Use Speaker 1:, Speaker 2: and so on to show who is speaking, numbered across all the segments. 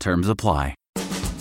Speaker 1: Terms apply.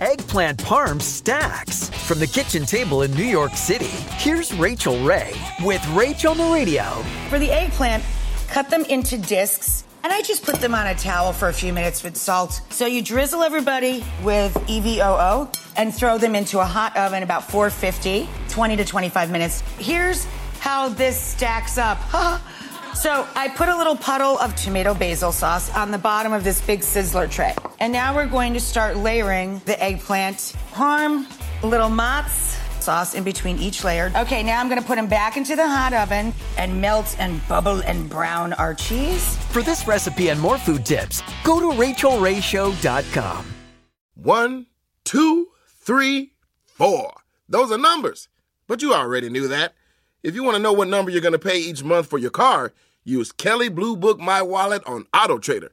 Speaker 2: Eggplant parm stacks. From the kitchen table in New York City, here's Rachael Ray with Rachael on the radio.
Speaker 3: For the eggplant, cut them into discs. And I just put them on a towel for a few minutes with salt. So you drizzle everybody with EVOO and throw them into a hot oven about 450, 20 to 25 minutes. Here's how this stacks up. so I put a little puddle of tomato basil sauce on the bottom of this big sizzler tray. And now we're going to start layering the eggplant, parm, little mozz, sauce in between each layer. Okay, now I'm gonna put them back into the hot oven and melt and bubble and brown our cheese.
Speaker 2: For this recipe and more food tips, go to rachaelrayshow.com.
Speaker 4: One, two, three, four. Those are numbers. But you already knew that. If you want to know what number you're going to pay each month for your car, use Kelley Blue Book My Wallet on Auto Trader.